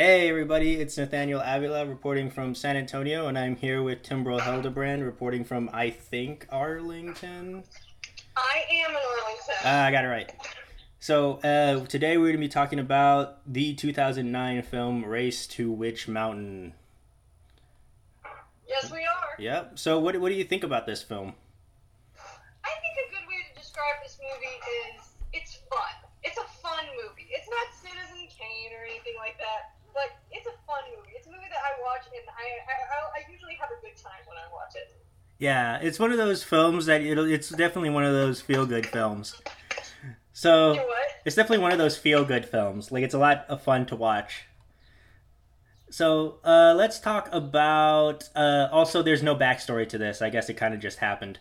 Hey everybody, it's Nathaniel Avila reporting from San Antonio, and I'm here with Timbrel Hildebrand reporting from I think Arlington. I am in Arlington. Ah, I got it right. So uh, today we're going to be talking about the 2009 film Race to Witch Mountain. yes, we are. Yep. So what what do you think about this film? I think a good way to describe this movie is it's fun. It's a fun movie. It's not Citizen Kane or anything like that, but it's a fun movie. It's a movie that I I I, usually have a good time when I watch it. Yeah, it's one of those films that it'll, it's definitely one of those feel good films. So You know it's definitely one of those feel good films. Like it's a lot of fun to watch. So uh, let's talk about. Uh, also, there's no backstory to this. I guess it kind of just happened.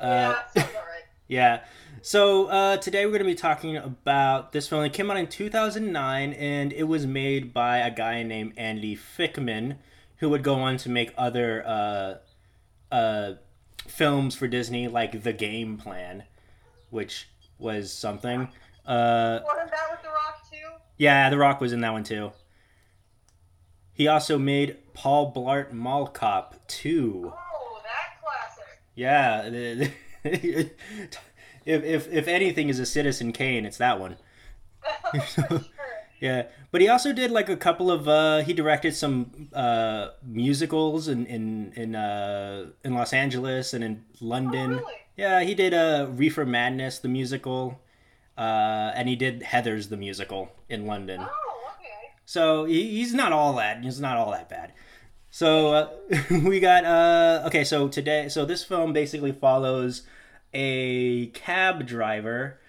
Uh, yeah, yeah. So uh, today we're going to be talking about this film. It came out in 2009, and it was made by a guy named Andy Fickman, who would go on to make other uh, uh, films for Disney, like The Game Plan, which was something. Uh, Wasn't that with The Rock too? yeah, The Rock was in that one too. He also made Paul Blart Mall Cop 2. Oh, that classic. Yeah. if, if, if anything is a Citizen Kane, it's that one. Yeah. But he also did like a couple of, uh, he directed some uh, musicals in, in, in, uh, in Los Angeles and in London. Oh, really? Yeah, he did uh, Reefer Madness, the musical. Uh, and he did Heathers, the musical in London. Oh, okay. So he, he's not all that. He's not all that bad. So uh, we got uh, okay. So today, so this film basically follows a cab driver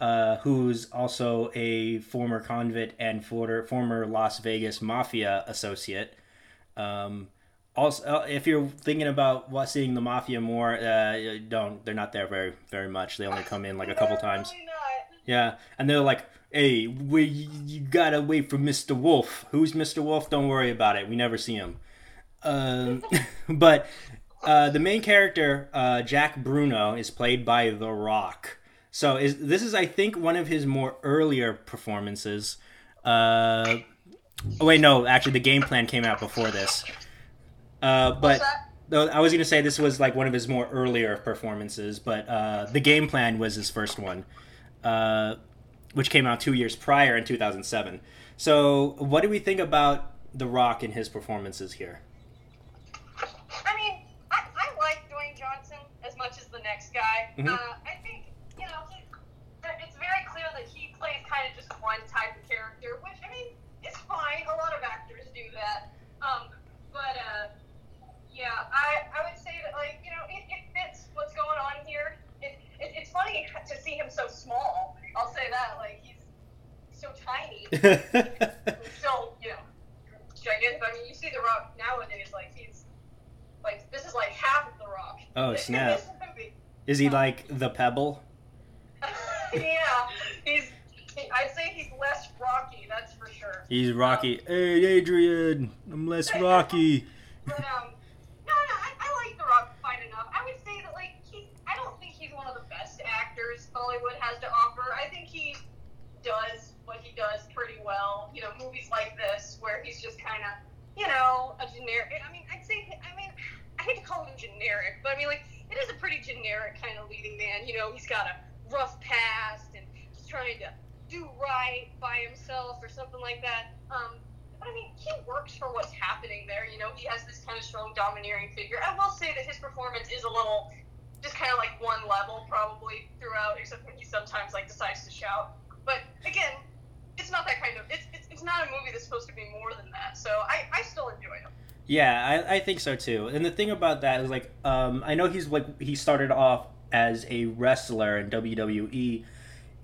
uh, who's also a former convict and former former Las Vegas mafia associate. Um, also, uh, if you're thinking about what seeing the mafia more, uh, don't. They're not there very very much. They only come in like a couple times. Yeah, and they're like, "Hey, we you gotta wait for Mister Wolf. Who's Mister Wolf? Don't worry about it. We never see him." Um, but uh, the main character, uh, Jack Bruno, is played by The Rock. So is this is I think one of his more earlier performances. Uh, oh wait, no, actually the game plan came out before this. Uh, but though I was gonna say this was like one of his more earlier performances, but uh, the game plan was his first one, uh, which came out two years prior in 2007. So, what do we think about The Rock and his performances here? I mean, I, I like Dwayne Johnson as much as the next guy. Mhm. Uh, I think, you know, he, it's very clear that he plays kind of just one type of character, which, I mean, is fine. A lot of actors do that. Um, but, uh, yeah, I, I would say that, like, you know, it, it fits what's going on here. It, it, it's funny to see him so small. I'll say that. Like, he's so tiny. Still, you know, gigantic. I mean, you see The Rock nowadays, like, he's, like, this is like half of The Rock. Oh, snap. Is he like the Pebble? yeah, he's, I'd say he's less rocky, that's for sure. He's Rocky. Hey, Adrian, I'm less Rocky. But, um, no, no, I, I like The Rock fine enough. I would say that, like, he, I don't think he's one of the best actors Hollywood has to offer. I think he does what he does pretty well. You know, movies like this, where he's just kind of, you know, a generic. I mean, I'd say, I mean, I hate to call him generic, but I mean, like, it is a pretty generic kind of leading man. You know, he's got a rough past and he's trying to do right by himself or something like that. Um, but I mean, he works for what's happening there. You know, he has this kind of strong, domineering figure. I will say that his performance is a little, just kind of like one level probably throughout, except when he sometimes like decides to shout. But again, it's not that kind of. It's it's, it's not a movie that's supposed to be more than that. So I I still enjoy him. Yeah, I, I think so too. And the thing about that is like, um, I know he's like he started off as a wrestler in WWE,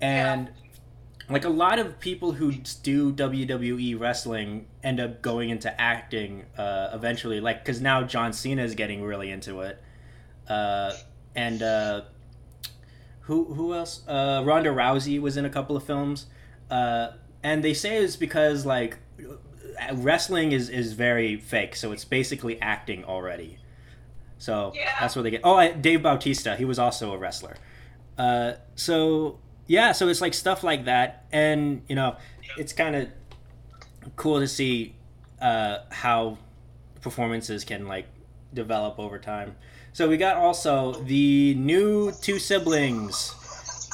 and like a lot of people who do WWE wrestling end up going into acting uh, eventually. Like, because now John Cena is getting really into it, uh, and uh, who who else? Uh, Ronda Rousey was in a couple of films, uh, and they say it's because like wrestling is is very fake, so it's basically acting already. So Yeah. that's where they get. Oh, Dave Bautista, he was also a wrestler. Uh, so yeah, so it's like stuff like that, and you know, it's kind of cool to see uh, how performances can like develop over time. So we got also the new two siblings.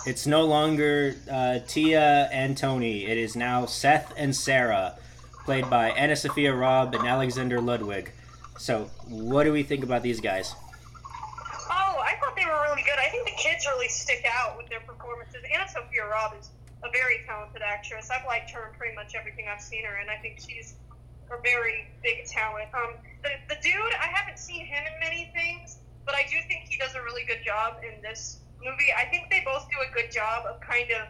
It's no longer uh, Tia and Tony. It is now Seth and Sarah, played by AnnaSophia Robb and Alexander Ludwig. So, what do we think about these guys? Oh, I thought they were really good. I think the kids really stick out with their performances. AnnaSophia Robb is a very talented actress. I've liked her in pretty much everything I've seen her in. And I think she's a very big talent. Um, the, the dude, I haven't seen him in many things, but I do think he does a really good job in this movie. I think they both do a good job of kind of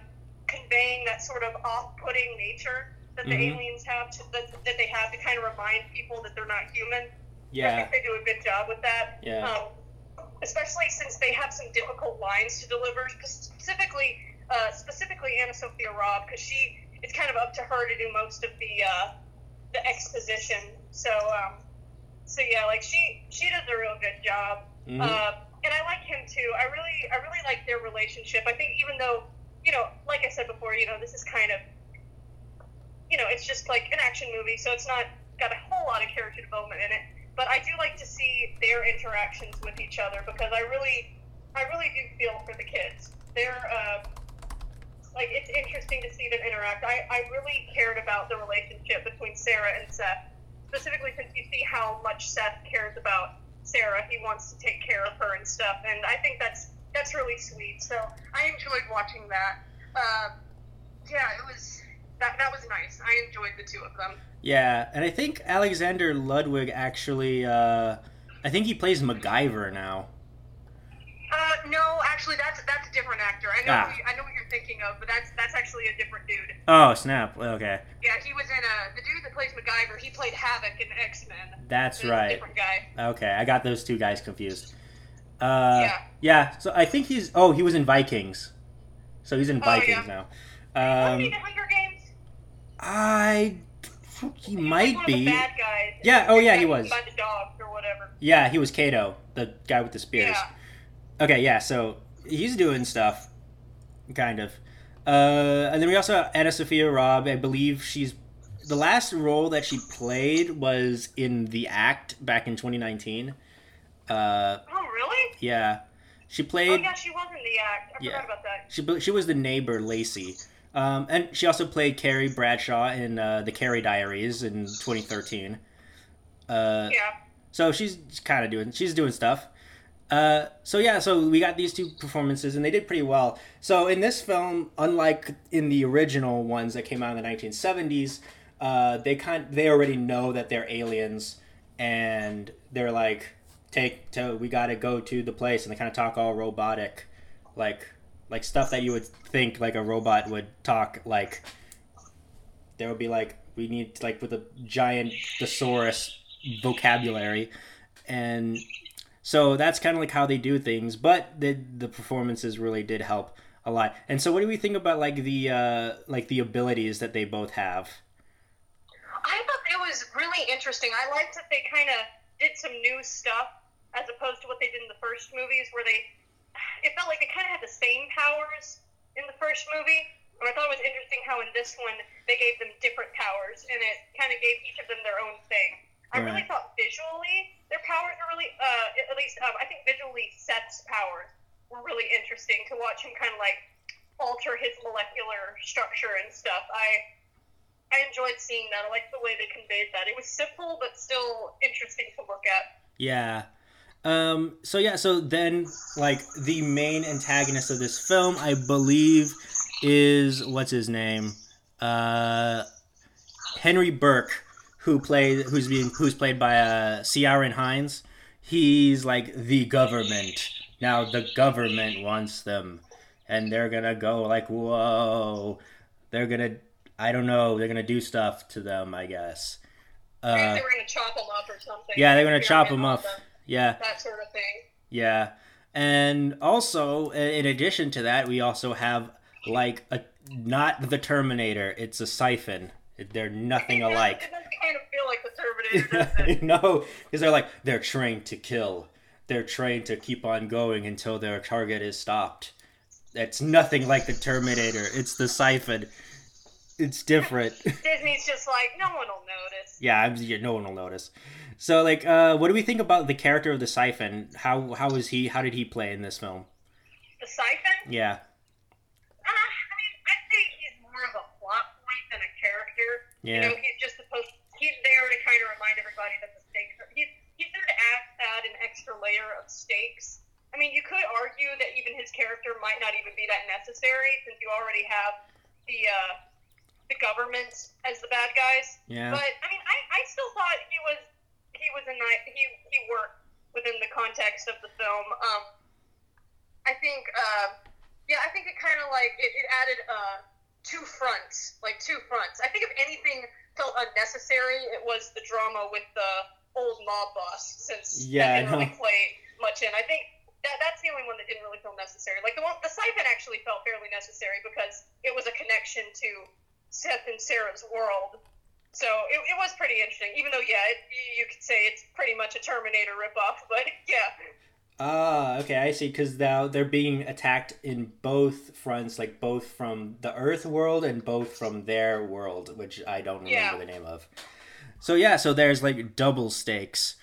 conveying that sort of off-putting nature that the Mhm. aliens have to, that, that they have to kind of remind people that they're not human. Yeah, I think they do a good job with that. Yeah. Um, especially since they have some difficult lines to deliver, specifically, uh, specifically AnnaSophia Robb, because she it's kind of up to her to do most of the uh, the exposition. So, um, so yeah, like she she does a real good job. Mhm. Uh, and I like him too. I really I really like their relationship. I think even though you know, like I said before, you know, this is kind of you know, it's just like an action movie, so it's not got a whole lot of character development in it. But I do like to see their interactions with each other because I really, I really do feel for the kids. They're uh, like it's interesting to see them interact. I, I really cared about the relationship between Sarah and Seth, specifically since you see how much Seth cares about Sarah. He wants to take care of her and stuff, and I think that's that's really sweet. So I enjoyed watching that. Uh, yeah, it was that that was nice. I enjoyed the two of them. yeah, and I think Alexander Ludwig actually, uh, I think he plays MacGyver now. Uh, no, actually, that's that's a different actor. I know, Ah. you- I know what you're thinking of, but that's that's actually a different dude. Oh snap! Okay, Yeah, he was in uh, the dude that plays MacGyver. He played Havok in X Men. that's right. Different guy. Okay, I got those two guys confused. Uh, Yeah. yeah. So I think he's. Oh, he was in Vikings. So he's in Oh, Vikings yeah. now. Um, in Hunger Games? I. He might be. Of the bad guys. Yeah, oh, yeah, he was. By the dogs or whatever. Yeah, he was Cato, the guy with the spears. Yeah. Okay, yeah. So he's doing stuff, kind of. Uh, and then we also have AnnaSophia Robb. I believe she's the last role that she played was in The Act back in 2019. Uh, Oh, really? yeah, she played. Oh, played. yeah, she was in the act. I Yeah. forgot about that. She she was the neighbor Lacey, um, and she also played Carrie Bradshaw in uh, the Carrie Diaries in 2013. Uh, Yeah. so she's kind of doing she's doing stuff. Uh, so yeah, so we got these two performances, and they did pretty well. So in this film, unlike in the original ones that came out in the 1970s, uh, they kind they already know that they're aliens, and they're like, take to we got to go to the place, and they kind of talk all robotic, like like stuff that you would think like a robot would talk like. There would be like we need like with a giant thesaurus vocabulary, and so that's kind of like how they do things. But the the performances really did help a lot. And so, what do we think about like the uh, like the abilities that they both have? I thought it was really interesting. I liked that they kind of did some new stuff as opposed to what they did in the first movies, where they it felt like they kind of had the same powers in the first movie. And I thought it was interesting how in this one they gave them different powers, and it kind of gave each of them their own thing. I really thought visually their powers were really, uh, at least um, I think visually Seth's powers were really interesting to watch him kind of like alter his molecular structure and stuff. I I enjoyed seeing that. I liked the way they conveyed that. It was simple but still interesting to look at. Yeah. Um, so yeah, so then like the main antagonist of this film, I believe, is what's his name, uh, Henry Burke, who played who's being who's played by uh, Ciaran Hinds. He's like the government. Now the government wants them, and they're gonna go like whoa. They're gonna I don't know. They're gonna do stuff to them. I guess. Uh, they were going to chop them up or something. yeah, they're gonna chop them up. Yeah. That sort of thing. Yeah. And also, in addition to that, we also have like a not the Terminator. It's a siphon. They're nothing does- alike. It does kind of feel like the Terminator, no, because they're like they're trained to kill. They're trained to keep on going until their target is stopped. It's nothing like the Terminator. It's the siphon. it's different. Disney's just like no one will notice. yeah, I'm, yeah, no one will notice. So like, uh, what do we think about the character of the Siphon? How how is he? How did he play in this film? The siphon. Yeah, Uh, I mean, I'd say he's more of a plot point than a character. You know, he's just supposed. He's there to kind of remind everybody that the stakes are. He's he's there to add, add an extra layer of stakes. I mean, you could argue that even his character might not even be that necessary, since you already have the uh, the government as the bad guys. yeah, But I mean, I, I still thought he was he was a nice he he worked within the context of the film. Um, I think uh, yeah, I think it kind of like it, it added uh, two fronts, like two fronts. I think if anything felt unnecessary, it was the drama with the old mob boss, since Yeah, that didn't really play much in. I think. That, that's the only one that didn't really feel necessary. Like the one, the siphon actually felt fairly necessary because it was a connection to Seth and Sarah's world. So it, it was pretty interesting, even though, yeah, it, you could say it's pretty much a Terminator ripoff, but yeah. Ah, okay, I see. Because now they're being attacked in both fronts, like both from the Earth world and both from their world, which I don't remember Yeah. the name of. So yeah, so there's like double stakes.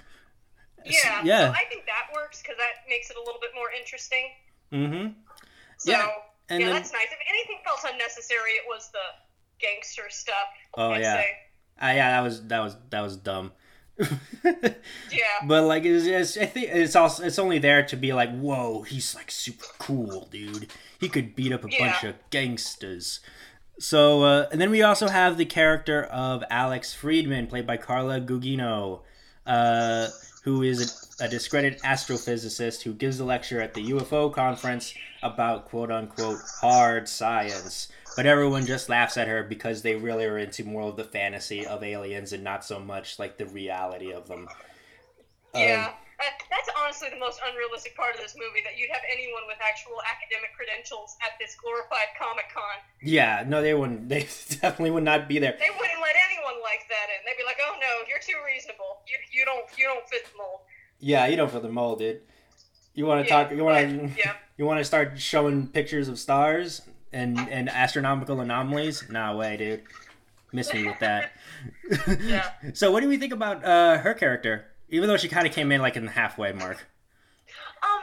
Yeah, yeah. So I think that works because that makes it a little bit more interesting. Mm-hmm. So, Yeah, yeah, then- that's nice. If anything felt unnecessary, it was the gangster stuff. Oh, I'd yeah. Say. Ah, yeah, that was that was that was dumb. Yeah. but like, it's, it's, I think it's also it's only there to be like, whoa, he's like super cool, dude. He could beat up a Yeah. bunch of gangsters. So, uh, and then we also have the character of Alex Friedman, played by Carla Gugino, uh, who is a, a discredited astrophysicist who gives a lecture at the UFO conference about quote unquote hard science. But everyone just laughs at her because they really are into more of the fantasy of aliens and not so much like the reality of them. Um, Yeah. Uh, that's honestly the most unrealistic part of this movie that you'd have anyone with actual academic credentials at this glorified Comic Con. Yeah, no, they wouldn't. They definitely would not be there. They wouldn't let anyone like that in. They'd be like, "Oh no, you're too reasonable. You you don't you don't fit the mold." Yeah, you don't fit the mold, dude. You want to Yeah, talk? You want to? yeah. You want to start showing pictures of stars and and astronomical anomalies? Nah, way, dude. Miss me with that. Yeah. So, what do we think about uh, her character? Even though she kind of came in like in the halfway mark. Um.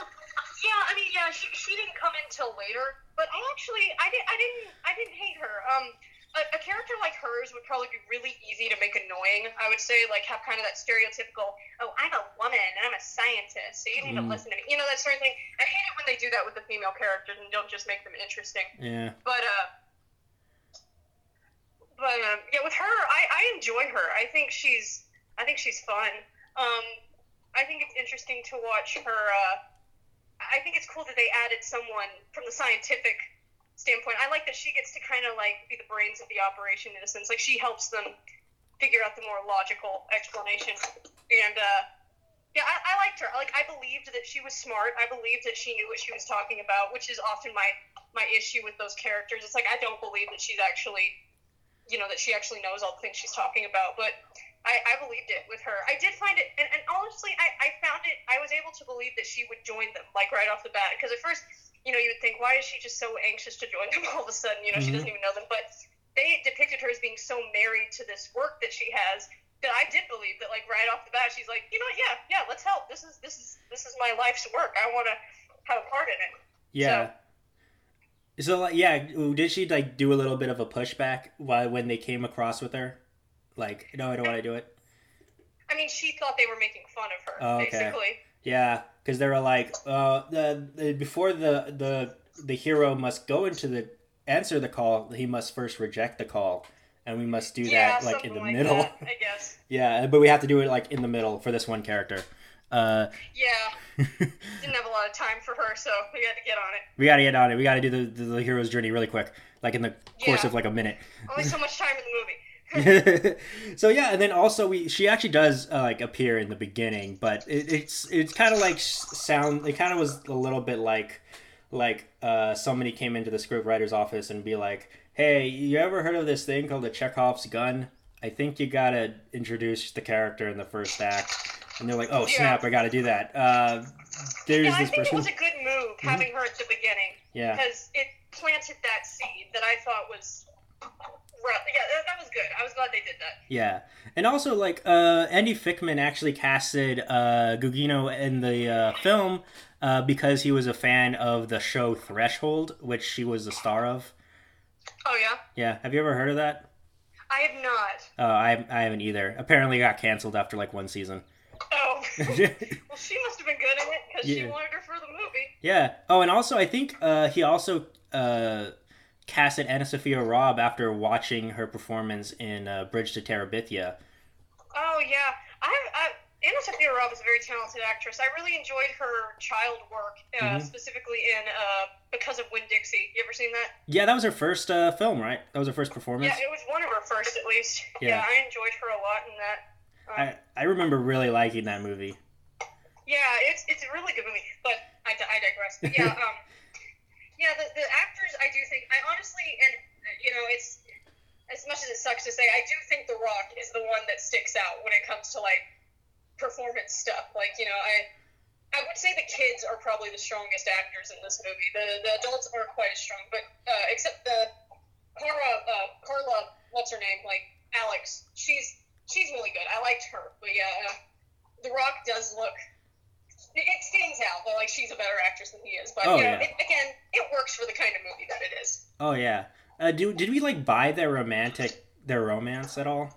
Yeah. I mean, yeah. She, she didn't come in till later, but I actually I did I didn't I didn't hate her. Um. A, a character like hers would probably be really easy to make annoying. I would say, like, have kind of that stereotypical, oh, I'm a woman and I'm a scientist, so you need Mm. to listen to me. You know, that sort of thing. I hate it when they do that with the female characters and don't just make them interesting. Yeah. But uh, but um, yeah, with her, I, I enjoy her. I think she's I think she's fun. Um, I think it's interesting to watch her. Uh, I think it's cool that they added someone from the scientific standpoint. I like that she gets to kind of like be the brains of the operation in a sense. Like she helps them figure out the more logical explanation. And uh, yeah, I, I liked her. Like I believed that she was smart. I believed that she knew what she was talking about, which is often my my issue with those characters. It's like I don't believe that she's actually, you know, that she actually knows all the things she's talking about. But I, I believed it with her. I did find it, and, and honestly, I, I found it. I was able to believe that she would join them, like right off the bat. Because at first, you know, you would think, why is she just so anxious to join them all of a sudden? You know, she Mhm. doesn't even know them. But they depicted her as being so married to this work that she has that I did believe that, like right off the bat, she's like, you know what? Yeah, yeah, let's help. This is this is this is my life's work. I want to have a part in it. Yeah. So, like, yeah, did she like do a little bit of a pushback while when they came across with her? Like, no, I don't want to do it. I mean, she thought they were making fun of her, Oh, okay. basically. Yeah, because they were like, uh, the, the before the the the hero must go into the answer the call, he must first reject the call, and we must do yeah, that like in the like middle. that, I guess. yeah, but we have to do it like in the middle for this one character. Uh, Yeah, didn't have a lot of time for her, so we had to get on it. we gotta get on it. We gotta do the, the, the hero's journey really quick, like in the course Yeah. of like a minute. Only so much time in the movie. so yeah, and then also we she actually does uh, like appear in the beginning, but it, it's it's kind of like sound. It kind of was a little bit like like uh, somebody came into the script writer's office and be like, "Hey, you ever heard of this thing called the Chekhov's gun? I think you gotta introduce the character in the first act." And they're like, "Oh Yeah. snap, I gotta do that." Uh, there's yeah, I this think it was a good move having her at the beginning Yeah, because it planted that seed that I thought was. Yeah, that, that was good. I was glad they did that. Yeah, and also like uh, Andy Fickman actually casted uh, Gugino in the uh, film uh, because he was a fan of the show Threshold, which she was the star of. Oh yeah. Yeah, have you ever heard of that? I have not. Oh, I I haven't either. Apparently, it got canceled after like one season. Oh. well, she must have been good in it because she Yeah. wanted her for the movie. Yeah. Oh, and also I think uh, he also uh, casted AnnaSophia Robb after watching her performance in uh, Bridge to Terabithia. Oh yeah, I, I AnnaSophia Robb is a very talented actress. I really enjoyed her child work, uh, Mhm. specifically in uh, Because of Winn Dixie. You ever seen that? Yeah, that was her first uh, film, right? That was her first performance. Yeah, it was one of her first, at least. Yeah. Yeah, I enjoyed her a lot in that. Um, I I remember really liking that movie. Yeah, it's it's a really good movie, but I, I digress. But yeah, um, yeah, the, the actors, I do think, I honestly, and you know, it's as much as it sucks to say, I do think The Rock is the one that sticks out when it comes to like performance stuff. Like, you know, I I would say the kids are probably the strongest actors in this movie. The the adults aren't quite as strong, but uh, except the Cara, uh, Carla, what's her name? Like Alex, she's she's really good. I liked her, but yeah, uh, The Rock does look. It it stands out, but like she's a better actress than he is. But Oh, you know, yeah. it, again, it works for the kind of movie that it is. Oh yeah. Uh, do did we like buy their romantic their romance at all?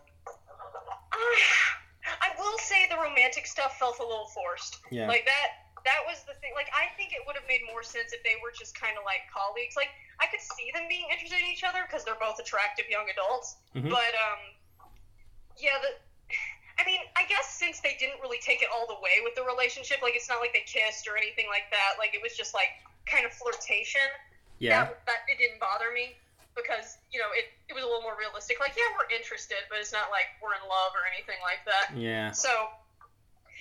I will say the romantic stuff felt a little forced. Yeah. Like that. That was the thing. Like I think it would have made more sense if they were just kind of like colleagues. Like I could see them being interested in each other because they're both attractive young adults. Mhm. But um, yeah. The. I mean, I guess since they didn't really take it all the way with the relationship, like it's not like they kissed or anything like that. Like it was just like kind of flirtation. Yeah. That, that it didn't bother me because you know it, it was a little more realistic. Like yeah, we're interested, but it's not like we're in love or anything like that. Yeah. So,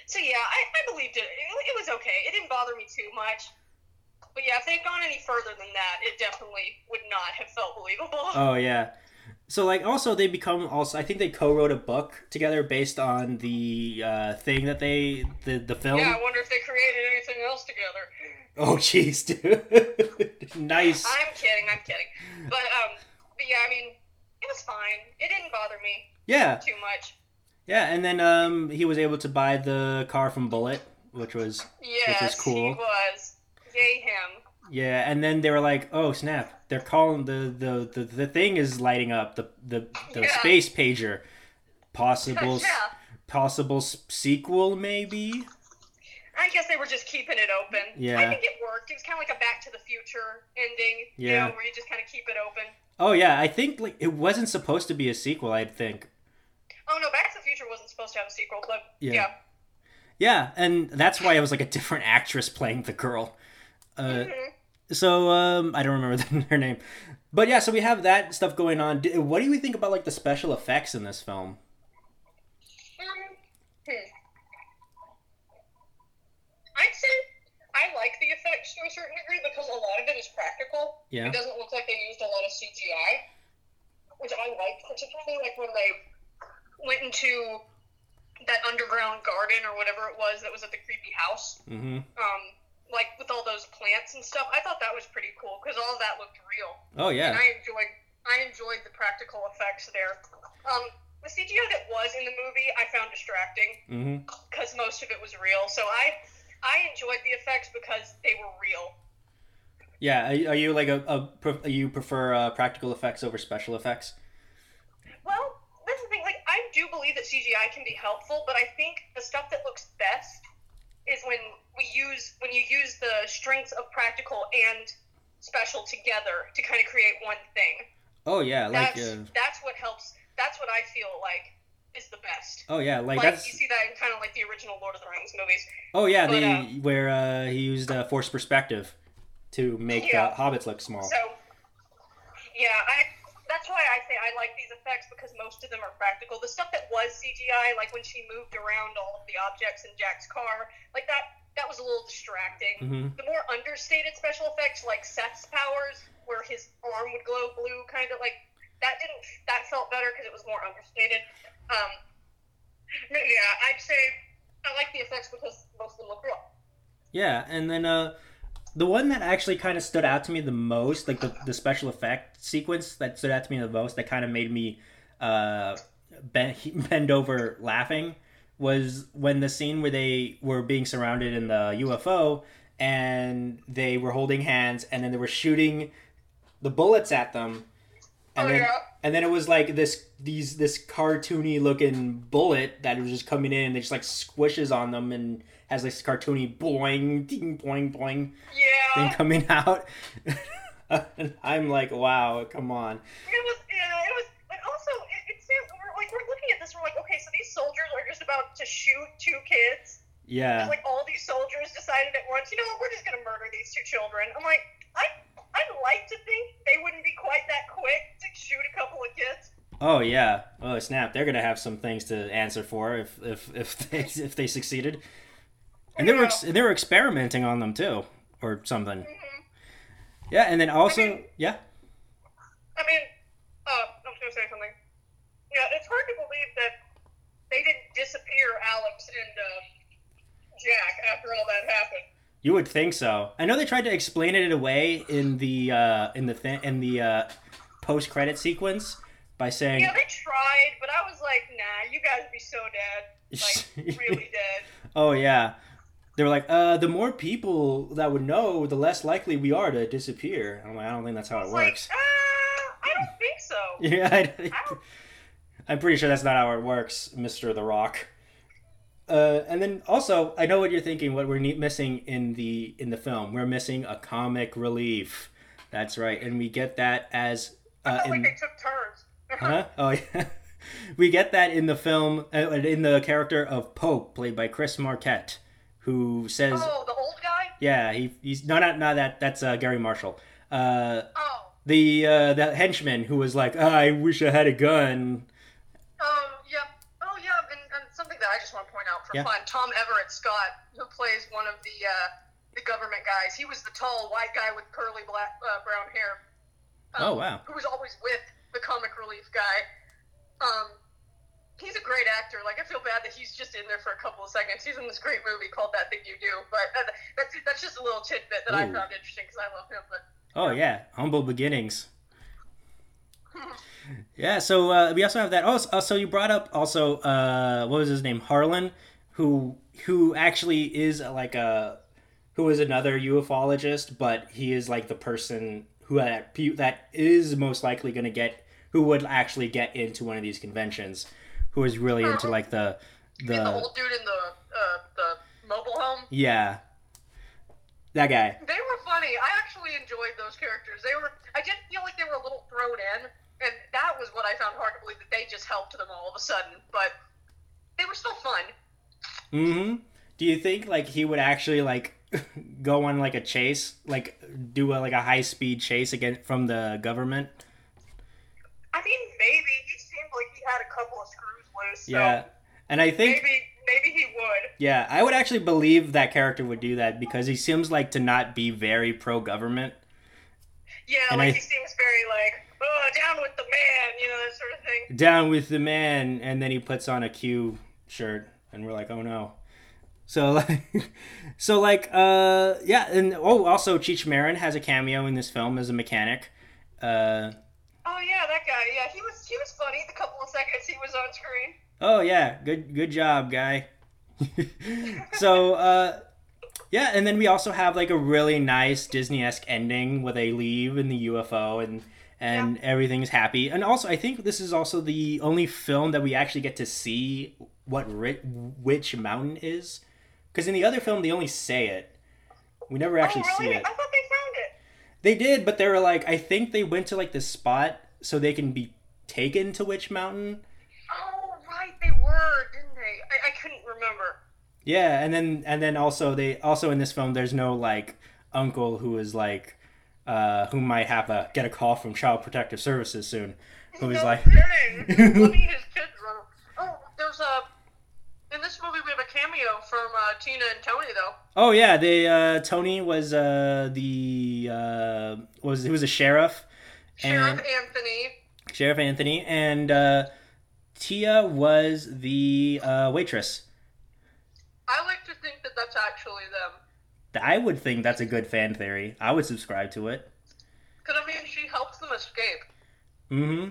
so yeah, I, I believed it. it. It was okay. It didn't bother me too much. But yeah, if they'd gone any further than that, it definitely would not have felt believable. Oh yeah. So like also they become also I think they co-wrote a book together based on the uh, thing that they the the film. yeah, I wonder if they created anything else together. Oh jeez, dude. nice. I'm kidding. I'm kidding. But um, but yeah, I mean, it was fine. It didn't bother me Yeah. too much. Yeah, and then um he was able to buy the car from Bullet, which was Yes, cool. he was. Yay him. yeah, and then they were like, "Oh snap! They're calling the the the, the thing is lighting up the the, the Yeah. space pager, possible yeah. possible sequel maybe." I guess they were just keeping it open. Yeah. I think it worked. It was kind of like a Back to the Future ending. You Yeah. know, where you just kind of keep it open. Oh yeah, I think like it wasn't supposed to be a sequel. I think. Oh no, Back to the Future wasn't supposed to have a sequel, but Yeah. yeah. Yeah, and that's why it was like a different actress playing the girl. Uh, Mhm. so um, I don't remember her name, but yeah. So we have that stuff going on. What do you think about like the special effects in this film? Um, hmm. I'd say I like the effects to a certain degree because a lot of it is practical. Yeah. It doesn't look like they used a lot of CGI, which I like particularly like when they went into that underground garden or whatever it was that was at the creepy house. Mm-hmm. Um, like with all those plants and stuff. I thought that was pretty cool because all of that looked real. Oh and yeah. I enjoyed I enjoyed the practical effects there. Um, the CGI that was in the movie I found distracting Mm-hmm. because most of it was real. So I I enjoyed the effects because they were real. Yeah. Are, are you like a, a you prefer uh, practical effects over special effects? Well, that's the thing. Like I do believe that CGI can be helpful, but I think the stuff that looks best is when we use when you use the strengths of practical and special together to kind of create one thing. Oh yeah, like That's uh, that's what helps. That's what I feel like is the best. oh yeah, like, like that's you see that in kind of like the original Lord of the Rings movies. oh yeah, but, the uh, where uh, he used uh, forced perspective to make Yeah. the hobbits look small. So, yeah, I that's why I say I like these effects because most of them are practical. The stuff that was CGI, like when she moved around all of the objects in Jack's car, like that that was a little distracting. hmm The more understated special effects, like Seth's powers, where his arm would glow blue, kind of like that didn't that felt better because it was more understated. Um, yeah, I'd say I like the effects because most of them look real. Yeah, and then uh, the one that actually kind of stood out to me the most, like the, the special effect sequence that stood out to me the most, that kind of made me uh, bend, bend over laughing, was when the scene where they were being surrounded in the UFO and they were holding hands and then they were shooting the bullets at them. Oh, and Oh, then, yeah. and then it was like this these this cartoony looking bullet that was just coming in and it just like squishes on them and has this cartoony boing ding boing boing thing Yeah. coming out. and I'm like, wow, come on. It was, yeah, it was, like, also, it, it seems, we're, like, we're looking at this, we're like, okay, so these soldiers are just about to shoot two kids. Yeah. Like, all these soldiers decided at once, you know what, we're just gonna murder these two children. I'm like, I'd like to think they wouldn't be quite that quick to shoot a couple of kids. Oh yeah. Oh snap! They're gonna have some things to answer for if if if they if they succeeded. And they were ex- they were experimenting on them too, or something. hmm Yeah, and then also I mean- yeah. I mean, uh, I was gonna say something. Yeah, it's hard to believe that they didn't disappear Alex and uh, Jack after all that happened. You would think so. I know they tried to explain it away in the uh, in the th- in the uh, post credit sequence by saying Yeah, they tried, but I was like, nah, you guys be so dead, like really dead. Oh yeah. They were like, uh, the more people that would know, the less likely we are to disappear. I'm like, I don't think that's how it was works. like, uh, I don't think so. Yeah, I, I'm pretty sure that's not how it works, Mister The Rock. Uh, and then also, I know what you're thinking. What we're ne- missing in the in the film, we're missing a comic relief. That's right, and we get that as I uh, felt like they took turns. huh? Oh yeah, we get that in the film uh, in the character of Pope, played by Chris Marquette, who says, oh, the old guy. "Yeah, he, he's no, not not that. That's uh, Garry Marshall." Uh, Oh, the uh, the henchman who was like, "I wish I had a gun." um, yeah. Oh, yeah. And, and something that I just want to point out for Yeah. fun: Tom Everett Scott, who plays one of the uh, the government guys. He was the tall white guy with curly black uh, brown hair. um, Oh, wow. Who was always with the comic relief guy. Um, he's a great actor. Like I feel bad that he's just in there for a couple of seconds. He's in this great movie called That Thing You Do. But uh, that's that's just a little tidbit that I found interesting because I love him. But Oh yeah, humble beginnings. Yeah, so uh, we also have that. Oh, so- so you brought up also uh, what was his name, Harlan, who who actually is like a who is another ufologist, but he is like the person who that that is most likely going to get who would actually get into one of these conventions, who is really into like the the the old dude in the uh, the mobile home. yeah that guy. They were funny. I actually enjoyed those characters. They were. I did feel like they were a little thrown in, and that was what I found hard to believe that they just helped them all of a sudden. But they were still fun. Mm-hmm. Do you think like he would actually like go on like a chase, like do a, like a high speed chase again from the government? I mean, maybe he seemed like he had a couple of screws loose. So Yeah, and I think maybe maybe he would. yeah, I would actually believe that character would do that because he seems like to not be very pro government. Yeah, And like I- he seems very like, oh, down with the man, you know, that sort of thing. Down with the man, and then he puts on a Q shirt, and we're like, oh no. So like, so like, uh, yeah, and oh, also Cheech Marin has a cameo in this film as a mechanic. Uh, Oh yeah, that guy. Yeah, he was he was funny. The couple of seconds he was on screen. Oh yeah, good good job, guy. so uh yeah, and then we also have like a really nice Disney-esque ending where they leave in the UFO and and everything's happy. And also I think this is also the only film that we actually get to see what ri- Witch Mountain is cuz in the other film they only say it. We never actually oh really? see it. I thought they found it. They did, but they were like I think they went to like this spot so they can be taken to Witch Mountain. Oh right, they were, didn't they? I, I couldn't remember. Yeah, and then and then also they also in this film there's no like uncle who is like uh who might have a get a call from Child Protective Services soon. Who is no like kidding. His kids run. Oh, there's a. In this movie, we have a cameo from uh, Tina and Tony, though. Oh yeah, they uh Tony was uh the uh was he was a sheriff Sheriff and Anthony. Sheriff Anthony and uh Tia was the uh waitress. I like to think that that's actually them. I would think that's a good fan theory. I would subscribe to it. Because, I mean, she helps them escape. Mm-hmm.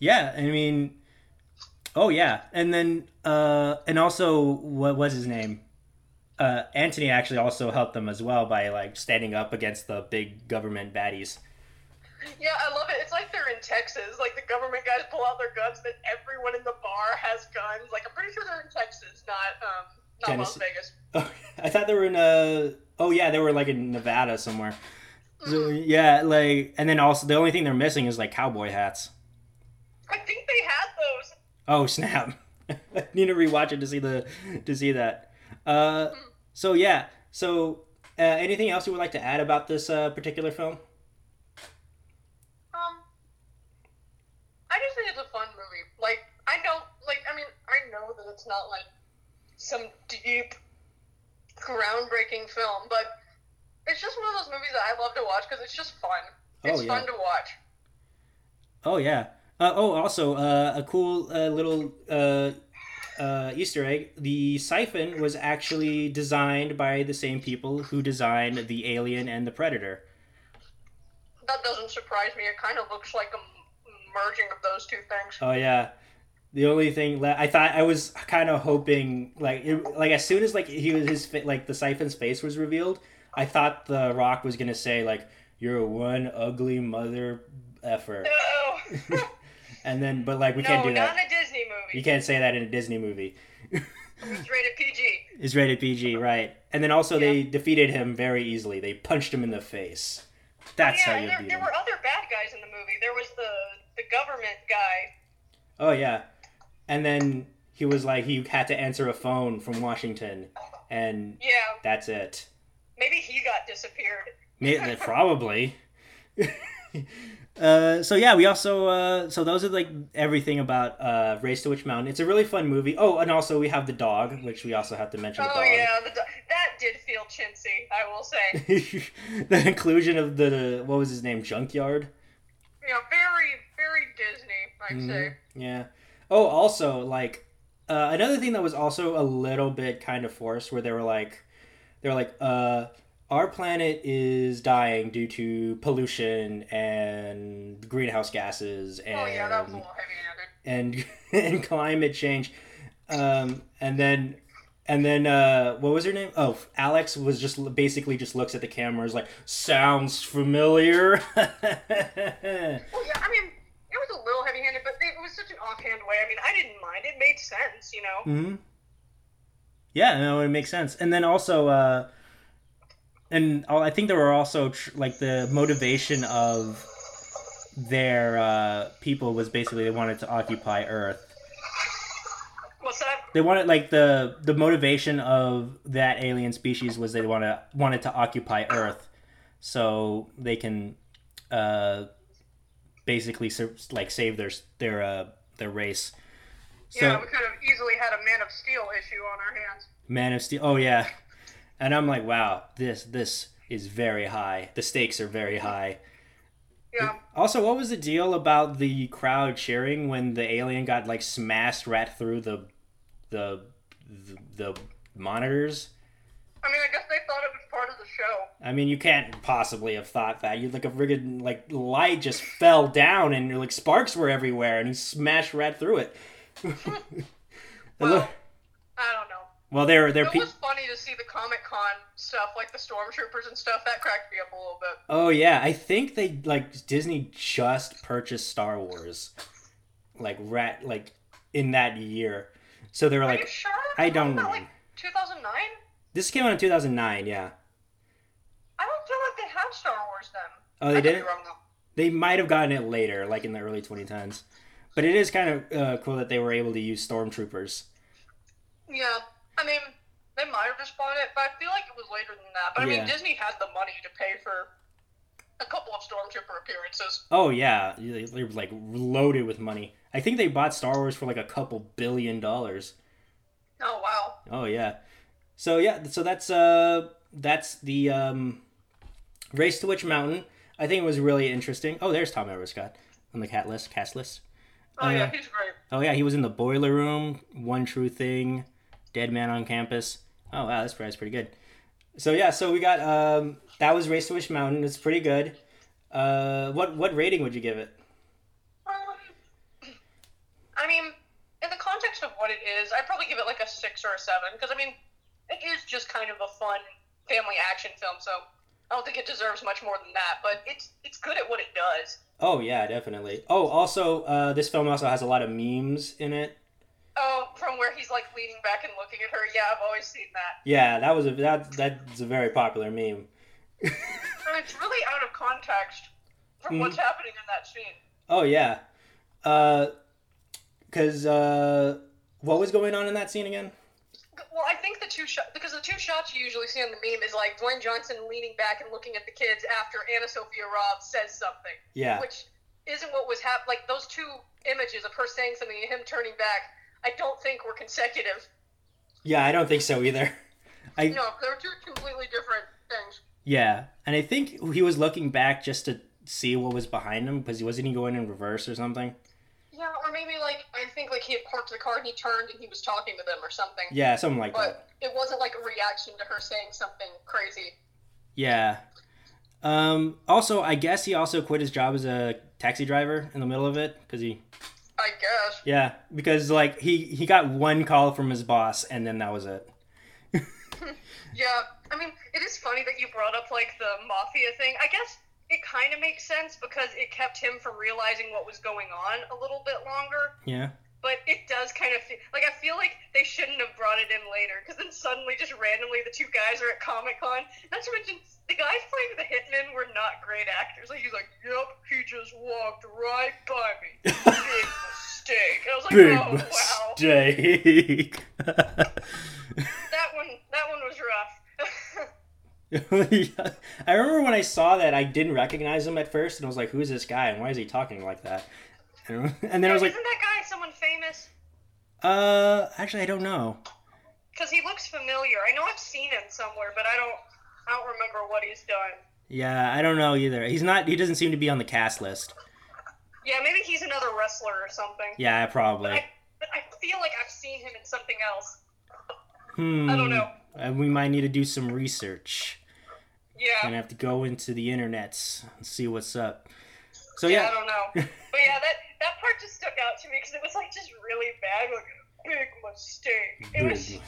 Yeah, I mean, oh yeah, and then uh, and also what was his name? Uh, Antony actually also helped them as well by like standing up against the big government baddies. Yeah, I love it. It's like they're in Texas. Like the government guys pull out their guns, and then everyone in the bar has guns. Like I'm pretty sure they're in Texas, not um, not Las Vegas. Oh, I thought they were in uh oh yeah, they were like in Nevada somewhere. So yeah, like and then also the only thing they're missing is like cowboy hats. I think they had those. Oh snap! I need to rewatch it to see the to see that. Uh, so yeah, so uh, anything else you would like to add about this uh, particular film? Um, I just think it's a fun movie. Like I know, like I mean, I know that it's not like some deep, groundbreaking film, but it's just one of those movies that I love to watch because it's just fun. It's oh, yeah. fun to watch. Oh yeah. Uh, oh, also uh, a cool uh, little uh, uh, Easter egg: the siphon was actually designed by the same people who designed the Alien and the Predator. That doesn't surprise me. It kind of looks like a merging of those two things. Oh yeah. The only thing le- I thought I was kind of hoping like it, like as soon as like he was his like the siphon's face was revealed, I thought the Rock was gonna say like you're one ugly mother effer. No. and then, but like we no, can't do that. not a Disney movie. You can't say that in a Disney movie. it's rated PG. It's rated PG, right? And then also yeah. they defeated him very easily. They punched him in the face. That's oh, yeah, how you there, beat there him. were other bad guys in the movie. There was the the government guy. Oh yeah, and then he was like he had to answer a phone from Washington, and yeah, that's it. Maybe he got disappeared. Maybe, probably. Uh, so yeah, we also uh, so those are like everything about uh, Race to Witch Mountain. It's a really fun movie. Oh, and also we have the dog, which we also have to mention. Oh yeah, the do- that did feel chintzy, I will say. the inclusion of the what was his name, Junkyard. Yeah, very very Disney, I'd mm-hmm. say. Yeah. Oh, also like uh, another thing that was also a little bit kind of forced, where they were like, they were like, uh our planet is dying due to pollution and greenhouse gases and oh, yeah, and and climate change. Um, and then and then uh, what was her name? Oh, Alex was just basically just looks at the camera, is like, sounds familiar. well, yeah, I mean, it was a little heavy-handed, but it was such an offhand way. I mean, I didn't mind. It made sense, you know. Mm-hmm. Yeah, no, it makes sense. And then also, uh, and I think there were also tr- like the motivation of their uh, people was basically they wanted to occupy Earth. What's that? They wanted like the the motivation of that alien species was they want to wanted to occupy Earth, so they can uh, basically like save their their uh, their race. So, yeah, we could have easily had a Man of Steel issue on our hands. Man of Steel. Oh yeah, and I'm like, wow, this this is very high. The stakes are very high. Yeah. Also, what was the deal about the crowd cheering when the alien got like smashed right through the the the, the monitors? I mean, I guess they thought it was part of the show. I mean, you can't possibly have thought that. You like a friggin' like light just fell down and like sparks were everywhere, and he smashed right through it. well, I don't know. Well, they're they're. It was funny to see the Comic Con stuff, like the stormtroopers and stuff. That cracked me up a little bit. Oh yeah, I think they like Disney just purchased Star Wars, like rat like in that year. So they were Are like, sure? I don't know. Like 2009. This came out in 2009. Yeah. I don't feel like they have Star Wars then. Oh, they did. Wrong, They might have gotten it later, like in the early 2010s. But it is kind of uh, cool that they were able to use stormtroopers. Yeah. I mean, they might have just bought it, but I feel like it was later than that. But I yeah. mean, Disney had the money to pay for a couple of Stormtrooper appearances. Oh yeah, they were like loaded with money. I think they bought Star Wars for like a couple billion dollars. Oh wow. Oh yeah. So yeah, so that's uh that's the um Race to Witch Mountain. I think it was really interesting. Oh, there's Tom Everett Scott on the cat list, cast list. Oh uh, yeah, he's great. Oh yeah, he was in the Boiler Room, One True Thing, Dead Man on Campus. Oh wow, this prize is pretty good. So yeah, so we got um that was Race to Witch Mountain. It's pretty good. Uh, what what rating would you give it? Um, I mean, in the context of what it is, I'd probably give it like a six or a seven because I mean, it is just kind of a fun family action film. So I don't think it deserves much more than that. But it's it's good at what it does. Oh yeah, definitely. Oh, also, uh, this film also has a lot of memes in it. Oh, from where he's like leaning back and looking at her. Yeah, I've always seen that. Yeah, that was a that that's a very popular meme. It's really out of context from what's happening in that scene. Oh yeah, uh, cause uh, what was going on in that scene again? Well, I think the two shots because the two shots you usually see on the meme is like Dwayne Johnson leaning back and looking at the kids after AnnaSophia Robb says something. Yeah. Which isn't what was happening. Like those two images of her saying something and him turning back, I don't think were consecutive. Yeah, I don't think so either. I No, they're two completely different things. yeah, and I think he was looking back just to see what was behind him because he wasn't he going in reverse or something. Yeah, or maybe like I think like he had parked the car and he turned and he was talking to them or something. Yeah, something like that. But it wasn't like a reaction to her saying something crazy. Yeah. Um, also, I guess he also quit his job as a taxi driver in the middle of it because he, I guess. yeah, because like he he got one call from his boss and then that was it. Yeah, I mean, it is funny that you brought up like the mafia thing. I guess it kind of makes sense because it kept him from realizing what was going on a little bit longer. Yeah. But it does kind of feel like I feel like they shouldn't have brought it in later because then suddenly, just randomly, the two guys are at Comic Con. Not to mention, the guys playing the hitmen were not great actors. Like he's like, "Yep, he just walked right by me. Big mistake." And I was like, Big "Oh wow, mistake. that one, that one was rough." I remember when I saw that, I didn't recognize him at first, and I was like, "Who's this guy? And why is he talking like that?" And and then I was like, "Isn't that guy famous?" "Uh, actually, I don't know." Because he looks familiar. I know I've seen him somewhere, but I don't. I don't remember what he's done. Yeah, I don't know either. He's not. He doesn't seem to be on the cast list. Yeah, maybe he's another wrestler or something. Yeah, But probably. I, but I feel like I've seen him in something else. Hmm. I don't know. Uh, we might need to do some research. Yeah. Gonna have to go into the internets and see what's up. So yeah, I don't know. but yeah, that that part just stuck out to me because it was like just really bad, like big mistake. It was.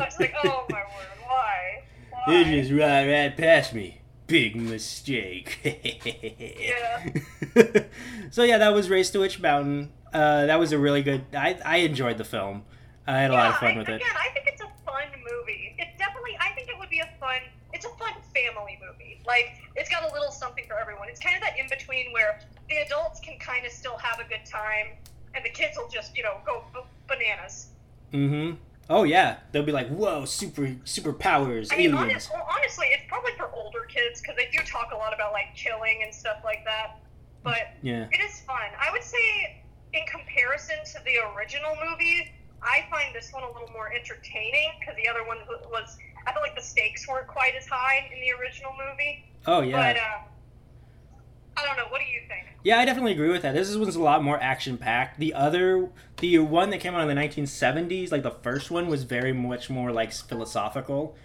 I was like, oh my word, why? Why? it just right right past me. Big mistake. Yeah. so yeah, that was Race to Witch Mountain. Uh, that was a really good. I I enjoyed the film. I had a lot of fun I, with it. Again, I think it's a fun movie. It's definitely. I think it would be a fun. It's a fun family movie. Like it's got a little something for everyone. It's kind of that in between where the adults can kind of still have a good time, and the kids will just you know go b- bananas. Mm-hmm. Oh yeah, they'll be like, "Whoa, super superpowers, I mean, aliens." honest, well, honestly, it's probably for older kids because they do talk a lot about like killing and stuff like that. But Yeah. it is fun. I would say, in comparison to the original movie, I find this one a little more entertaining because the other one was. I feel like the stakes weren't quite as high in the original movie. Oh yeah. But uh, I don't know. What do you think? Yeah, I definitely agree with that. This one's a lot more action packed. The other, the one that came out in the 1970s, like the first one, was very much more like philosophical,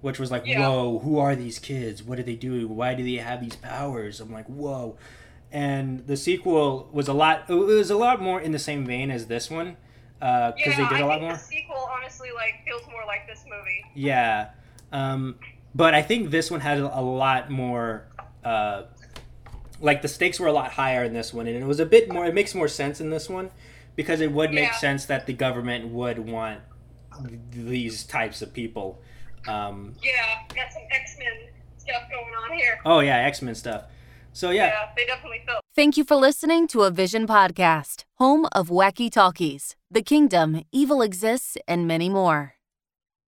which was like, Yeah. whoa, who are these kids? What are they doing? Why do they have these powers? I'm like, whoa. And the sequel was a lot. It was a lot more in the same vein as this one, because Yeah, they did a I lot think more. the sequel honestly like feels more like this movie. Yeah, um, but I think this one had a lot more. Uh, like the stakes were a lot higher in this one, and it was a bit more. It makes more sense in this one because it would make Yeah. sense that the government would want these types of people. Um, Yeah, got some X Men stuff going on here. oh yeah, X Men stuff. So yeah, yeah, they definitely felt. Thank you for listening to a Vision podcast, home of wacky talkies, The Kingdom, Evil Exists, and many more.